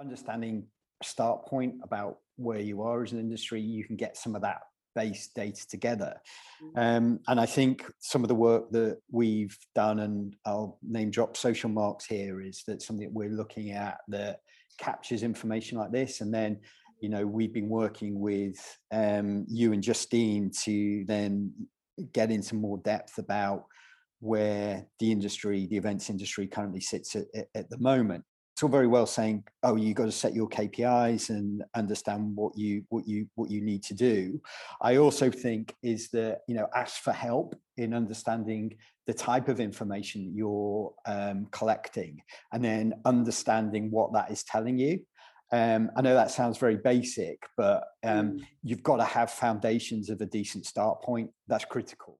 understanding start point about where you are as an industry, you can get some of that base data together. Um, and I think some of the work that we've done, and I'll name drop social marks here, is that something that we're looking at that captures information like this. And then, you know, we've been working with um, you and Justine to then get into more depth about where the industry, the events industry currently sits at, at the moment it's all very well saying oh you got to set your kpis and understand what you what you what you need to do i also think is that you know ask for help in understanding the type of information you're um, collecting and then understanding what that is telling you um, I know that sounds very basic, but um, mm. you've got to have foundations of a decent start point. That's critical.